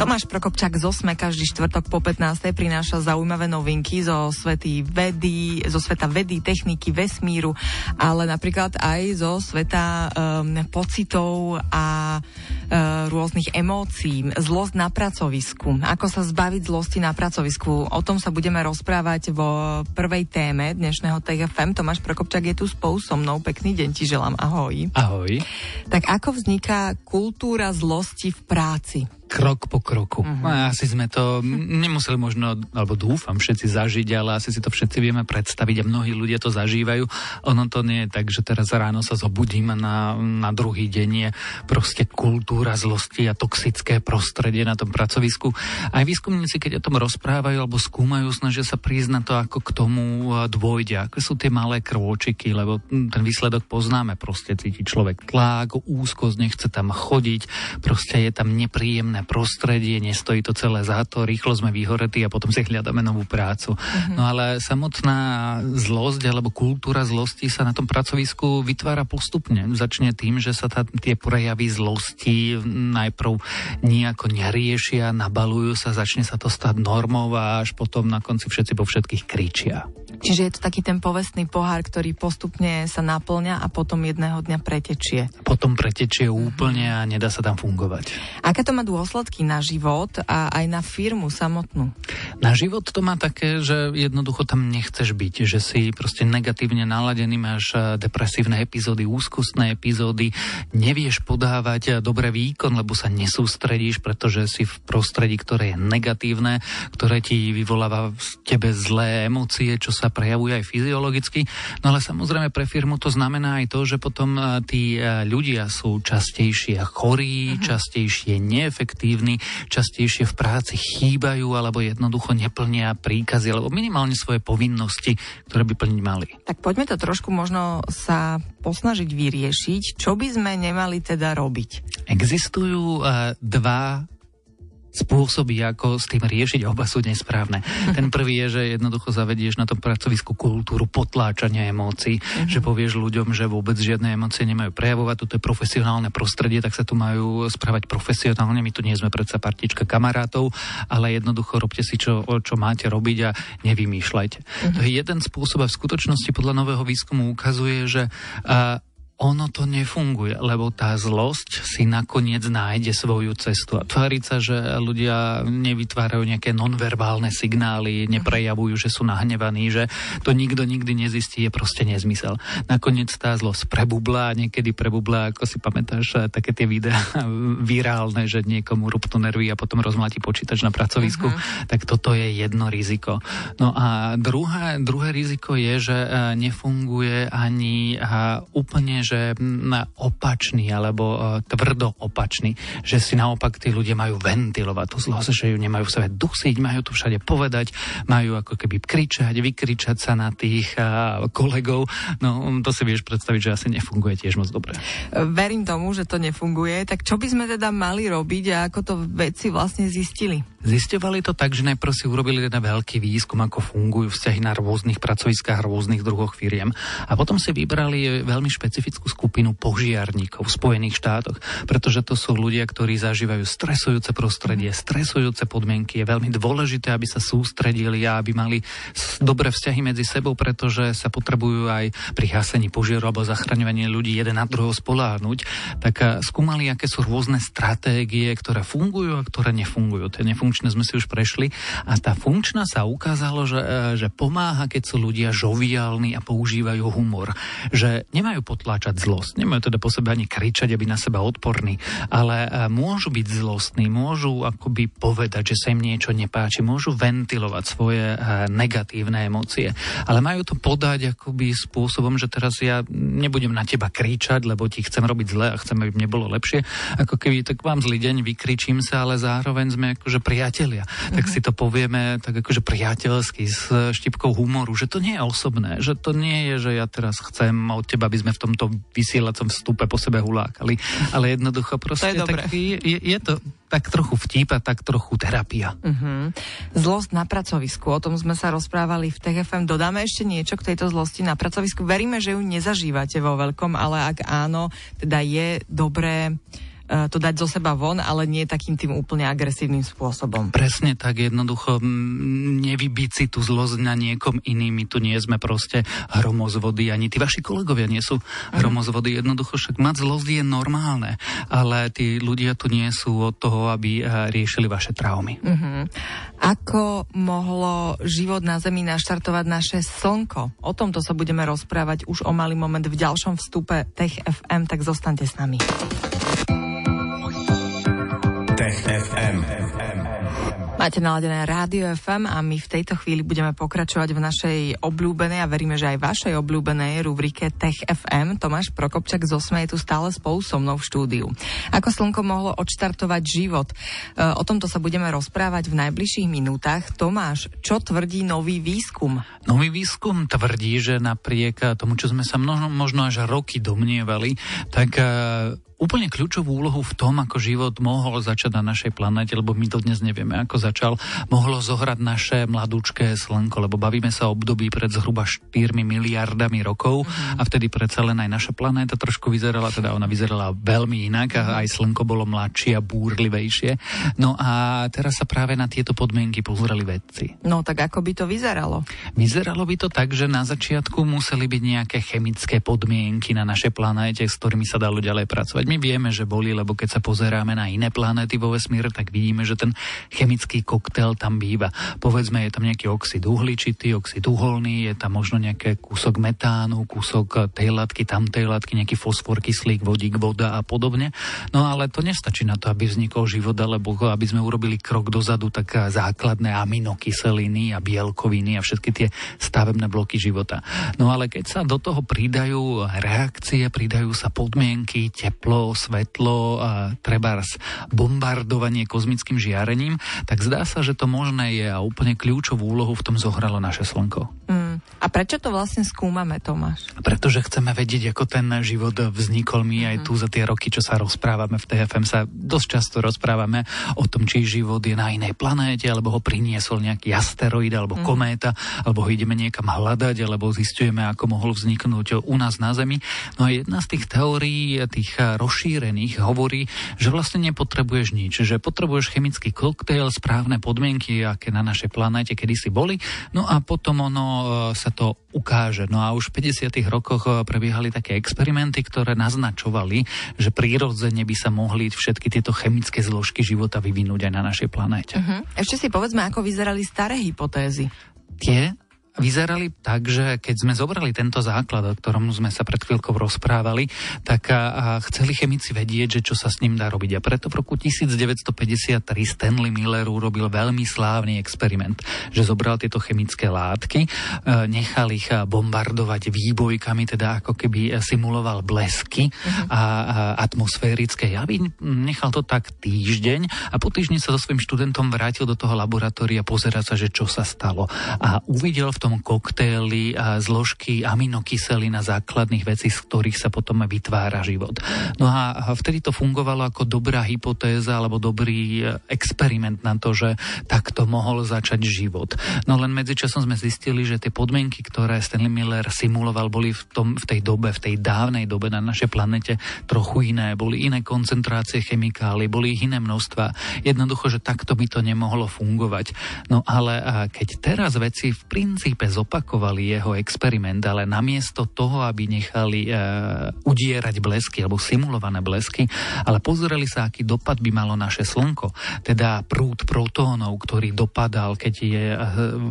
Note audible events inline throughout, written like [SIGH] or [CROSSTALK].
Tomáš Prokopčák zo SME každý štvrtok po 15. prináša zaujímavé novinky zo, svety vedy, zo sveta vedy, techniky, vesmíru, ale napríklad aj zo sveta um, pocitov a uh, rôznych emócií. Zlosť na pracovisku. Ako sa zbaviť zlosti na pracovisku. O tom sa budeme rozprávať vo prvej téme dnešného TFM. Tomáš Prokopčák je tu spolu so mnou. Pekný deň ti želám. Ahoj. Ahoj. Tak ako vzniká kultúra zlosti v práci? Krok po kroku. Uh-huh. Asi sme to nemuseli možno, alebo dúfam, všetci zažiť, ale asi si to všetci vieme predstaviť a mnohí ľudia to zažívajú. Ono to nie je tak, že teraz ráno sa zobudím a na, na druhý deň je proste kultúra zlosti a toxické prostredie na tom pracovisku. Aj výskumníci, keď o tom rozprávajú alebo skúmajú, snažia sa prísť na to, ako k tomu dôjde, aké sú tie malé krôčiky, lebo ten výsledok poznáme, proste cíti človek tlak, úzkosť, nechce tam chodiť, proste je tam nepríjemné príjemné prostredie, nestojí to celé za to, rýchlo sme vyhoretí a potom si hľadáme novú prácu. Uh-huh. No ale samotná zlosť alebo kultúra zlosti sa na tom pracovisku vytvára postupne. Začne tým, že sa tá, tie prejavy zlosti najprv nejako neriešia, nabalujú sa, začne sa to stať normou a až potom na konci všetci po všetkých kričia. Čiže je to taký ten povestný pohár, ktorý postupne sa naplňa a potom jedného dňa pretečie. Potom pretečie úplne a nedá sa tam fungovať. Aké to má dôsledky na život a aj na firmu samotnú? Na život to má také, že jednoducho tam nechceš byť, že si proste negatívne naladený, máš eh, depresívne epizódy, úzkostné epizódy, nevieš podávať eh, dobrý výkon, lebo sa nesústredíš, pretože si v prostredí, ktoré je negatívne, ktoré ti vyvoláva v tebe zlé emócie, čo sa prejavuje aj fyziologicky. No ale samozrejme pre firmu to znamená aj to, že potom e, tí e, ľudia sú častejšie chorí, uh-huh. častejšie neefektívni, častejšie v práci chýbajú alebo jednoducho neplnia príkazy alebo minimálne svoje povinnosti, ktoré by plniť mali. Tak poďme to trošku možno sa posnažiť vyriešiť. Čo by sme nemali teda robiť? Existujú uh, dva spôsoby, ako s tým riešiť, oba sú nesprávne. Ten prvý je, že jednoducho zavedieš na tom pracovisku kultúru potláčania emócií, uh-huh. že povieš ľuďom, že vôbec žiadne emócie nemajú prejavovať, toto je profesionálne prostredie, tak sa tu majú správať profesionálne, my tu nie sme predsa partička kamarátov, ale jednoducho robte si, čo, čo máte robiť a nevymýšľajte. Uh-huh. To je jeden spôsob a v skutočnosti podľa nového výskumu ukazuje, že uh, ono to nefunguje, lebo tá zlosť si nakoniec nájde svoju cestu. A tváriť sa, že ľudia nevytvárajú nejaké nonverbálne signály, neprejavujú, že sú nahnevaní, že to nikto nikdy nezistí, je proste nezmysel. Nakoniec tá zlosť prebublá, niekedy prebublá, ako si pamätáš, také tie videá [LAUGHS] virálne, že niekomu rupnú nervy a potom rozmlatí počítač na pracovisku, uh-huh. tak toto je jedno riziko. No a druhé, druhé riziko je, že e, nefunguje ani úplne, že opačný alebo uh, tvrdo opačný, že si naopak tí ľudia majú ventilovať tú zlosť, že ju nemajú v sebe dusiť, majú to všade povedať, majú ako keby kričať, vykričať sa na tých uh, kolegov. No to si vieš predstaviť, že asi nefunguje tiež moc dobre. Verím tomu, že to nefunguje. Tak čo by sme teda mali robiť a ako to veci vlastne zistili? Zistovali to tak, že najprv si urobili teda veľký výskum, ako fungujú vzťahy na rôznych pracoviskách, rôznych druhoch firiem. A potom si vybrali veľmi špecifickú skupinu požiarníkov v Spojených štátoch, pretože to sú ľudia, ktorí zažívajú stresujúce prostredie, stresujúce podmienky. Je veľmi dôležité, aby sa sústredili a aby mali dobré vzťahy medzi sebou, pretože sa potrebujú aj pri hasení požiaru alebo zachraňovaní ľudí jeden na druhého spoláhnuť. Tak skúmali, aké sú rôzne stratégie, ktoré fungujú a ktoré nefungujú. Tie nefunkčné sme si už prešli a tá funkčná sa ukázalo, že, eh, že pomáha, keď sú ľudia žoviálni a používajú humor. Že nemajú potláčať zlosť. Nemajú teda po sebe ani kričať, aby na seba odporní, ale e, môžu byť zlostní, môžu akoby povedať, že sa im niečo nepáči, môžu ventilovať svoje e, negatívne emócie, ale majú to podať akoby spôsobom, že teraz ja nebudem na teba kričať, lebo ti chcem robiť zle a chcem, aby mne bolo lepšie. Ako keby tak mám zlý deň, vykričím sa, ale zároveň sme akože priatelia. Mm-hmm. Tak mhm. si to povieme tak akože priateľsky s štipkou humoru, že to nie je osobné, že to nie je, že ja teraz chcem od teba, aby sme v tomto vysielacom vstupe po sebe hulákali. Ale jednoducho proste to je, tak je, je, je to tak trochu vtip a tak trochu terapia. Uh-huh. Zlosť na pracovisku, o tom sme sa rozprávali v TFM. Dodáme ešte niečo k tejto zlosti na pracovisku. Veríme, že ju nezažívate vo veľkom, ale ak áno, teda je dobré to dať zo seba von, ale nie takým tým úplne agresívnym spôsobom. Presne tak, jednoducho nevybiť si tú zlosť na niekom iným. My tu nie sme proste hromozvody, ani tí vaši kolegovia nie sú mhm. hromozvody. Jednoducho však mať zlosť je normálne, ale tí ľudia tu nie sú od toho, aby e, riešili vaše traumy. Uh-huh. Ako mohlo život na Zemi naštartovať naše slnko? O tomto sa budeme rozprávať už o malý moment v ďalšom vstupe Tech FM, tak zostaňte s nami. Tech FM. Máte naladené Rádio FM a my v tejto chvíli budeme pokračovať v našej obľúbenej a veríme, že aj vašej obľúbenej rubrike Tech FM. Tomáš Prokopčak z Osme je tu stále spolu so mnou v štúdiu. Ako slnko mohlo odštartovať život? E, o tomto sa budeme rozprávať v najbližších minútach. Tomáš, čo tvrdí nový výskum? Nový výskum tvrdí, že napriek tomu, čo sme sa možno, možno až roky domnievali, tak e, úplne kľúčovú úlohu v tom, ako život mohol začať na našej planete, lebo my to dnes nevieme, ako začal, mohlo zohrať naše mladúčké slnko, lebo bavíme sa o období pred zhruba 4 miliardami rokov mm-hmm. a vtedy predsa len aj naša planéta trošku vyzerala, teda ona vyzerala veľmi inak a aj slnko bolo mladšie a búrlivejšie. No a teraz sa práve na tieto podmienky pozerali vedci. No tak ako by to vyzeralo? Vyzeralo by to tak, že na začiatku museli byť nejaké chemické podmienky na našej planéte, s ktorými sa dalo ďalej pracovať my vieme, že boli, lebo keď sa pozeráme na iné planéty vo vesmíre, tak vidíme, že ten chemický koktail tam býva. Povedzme, je tam nejaký oxid uhličitý, oxid uholný, je tam možno nejaký kúsok metánu, kúsok tej látky, tamtej látky, nejaký fosfor, kyslík, vodík, voda a podobne. No ale to nestačí na to, aby vznikol život, alebo aby sme urobili krok dozadu, tak základné aminokyseliny a bielkoviny a všetky tie stavebné bloky života. No ale keď sa do toho pridajú reakcie, pridajú sa podmienky, teplo, svetlo a treba bombardovanie kozmickým žiarením, tak zdá sa, že to možné je a úplne kľúčovú úlohu v tom zohralo naše Slnko. Mm. A prečo to vlastne skúmame, Tomáš? Pretože chceme vedieť, ako ten život vznikol. My aj tu za tie roky, čo sa rozprávame v TFM, sa dosť často rozprávame o tom, či život je na inej planéte, alebo ho priniesol nejaký asteroid, alebo mm. kométa, alebo ho ideme niekam hľadať, alebo zistujeme, ako mohol vzniknúť u nás na Zemi. No a jedna z tých teórií, tých rozšírených hovorí, že vlastne nepotrebuješ nič, že potrebuješ chemický koktejl, správne podmienky, aké na našej planéte kedysi boli, no a potom ono sa to ukáže. No a už v 50. rokoch e, prebiehali také experimenty, ktoré naznačovali, že prírodzene by sa mohli všetky tieto chemické zložky života vyvinúť aj na našej planéte. Uh-huh. Ešte si povedzme, ako vyzerali staré hypotézy. Tie vyzerali tak, že keď sme zobrali tento základ, o ktorom sme sa pred chvíľkou rozprávali, tak a, a chceli chemici vedieť, že čo sa s ním dá robiť. A preto v roku 1953 Stanley Miller urobil veľmi slávny experiment, že zobral tieto chemické látky, e, nechal ich bombardovať výbojkami, teda ako keby simuloval blesky uh-huh. a, a atmosférické javy. Nechal to tak týždeň a po týždni sa so svojím študentom vrátil do toho laboratória pozerať sa, že čo sa stalo. A uvidel v tom koktéli a zložky aminokyselín a základných vecí, z ktorých sa potom vytvára život. No a vtedy to fungovalo ako dobrá hypotéza alebo dobrý e, experiment na to, že takto mohol začať život. No len medzičasom sme zistili, že tie podmienky, ktoré Stanley Miller simuloval, boli v, tom, v tej dobe, v tej dávnej dobe na našej planete trochu iné. Boli iné koncentrácie chemikálií, boli ich iné množstva. Jednoducho, že takto by to nemohlo fungovať. No ale keď teraz veci v princípe princípe zopakovali jeho experiment, ale namiesto toho, aby nechali e, udierať blesky alebo simulované blesky, ale pozreli sa, aký dopad by malo naše Slnko. Teda prúd protónov, ktorý dopadal, keď je e,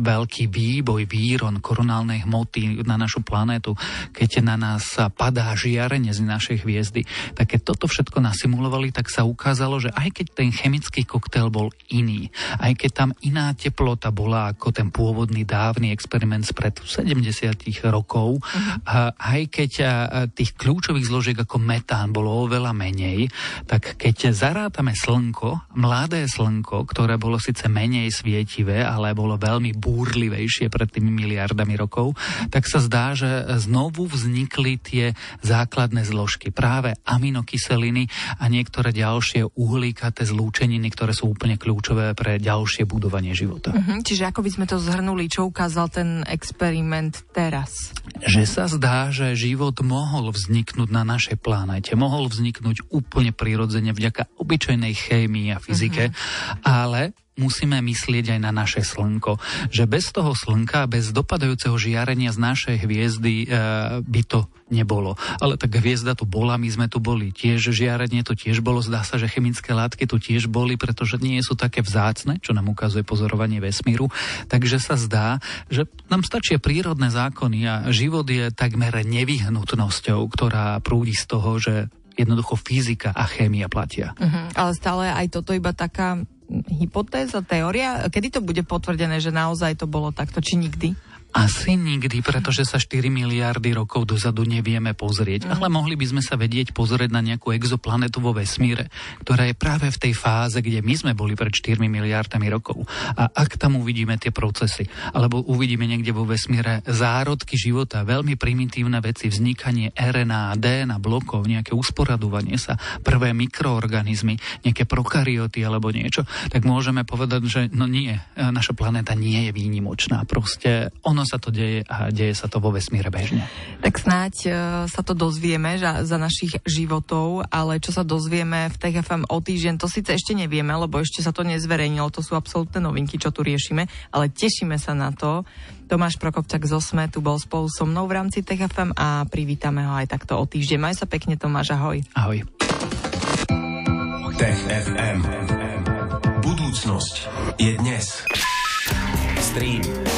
veľký výboj, výron koronálnej hmoty na našu planétu, keď na nás padá žiarenie z našej hviezdy. Tak keď toto všetko nasimulovali, tak sa ukázalo, že aj keď ten chemický koktail bol iný, aj keď tam iná teplota bola ako ten pôvodný dávny experiment, experiment spred 70 rokov. Uh-huh. Aj keď tých kľúčových zložiek ako metán bolo oveľa menej, tak keď zarátame slnko, mladé slnko, ktoré bolo síce menej svietivé, ale bolo veľmi búrlivejšie pred tými miliardami rokov, tak sa zdá, že znovu vznikli tie základné zložky. Práve aminokyseliny a niektoré ďalšie uhlíkaté zlúčeniny, ktoré sú úplne kľúčové pre ďalšie budovanie života. Uh-huh, čiže ako by sme to zhrnuli, čo ukázal ten experiment teraz? Že sa zdá, že život mohol vzniknúť na našej planete, mohol vzniknúť úplne prirodzene vďaka obyčajnej chémii a fyzike, uh-huh. ale musíme myslieť aj na naše slnko. Že bez toho slnka, bez dopadajúceho žiarenia z našej hviezdy e, by to nebolo. Ale tak hviezda tu bola, my sme tu boli tiež, žiarenie tu tiež bolo, zdá sa, že chemické látky tu tiež boli, pretože nie sú také vzácne, čo nám ukazuje pozorovanie vesmíru. Takže sa zdá, že nám stačia prírodné zákony a život je takmer nevyhnutnosťou, ktorá prúdi z toho, že jednoducho fyzika a chémia platia. Uh-huh, ale stále aj toto iba taká hypotéza, teória? Kedy to bude potvrdené, že naozaj to bolo takto, či nikdy? Asi nikdy, pretože sa 4 miliardy rokov dozadu nevieme pozrieť. Mm. Ale mohli by sme sa vedieť pozrieť na nejakú exoplanetu vo vesmíre, ktorá je práve v tej fáze, kde my sme boli pred 4 miliardami rokov. A ak tam uvidíme tie procesy, alebo uvidíme niekde vo vesmíre zárodky života, veľmi primitívne veci, vznikanie RNA, DNA blokov, nejaké usporadovanie sa, prvé mikroorganizmy, nejaké prokaryoty alebo niečo, tak môžeme povedať, že no nie, naša planéta nie je výnimočná. Proste ono sa to deje a deje sa to vo vesmíre bežne. Tak snáď uh, sa to dozvieme že, za našich životov, ale čo sa dozvieme v TFM o týždeň, to síce ešte nevieme, lebo ešte sa to nezverejnilo, to sú absolútne novinky, čo tu riešime, ale tešíme sa na to. Tomáš Prokopčak z Osme tu bol spolu so mnou v rámci TFM a privítame ho aj takto o týždeň. Maj sa pekne, Tomáš, ahoj. Ahoj. Tech FM. Budúcnosť je dnes. Stream,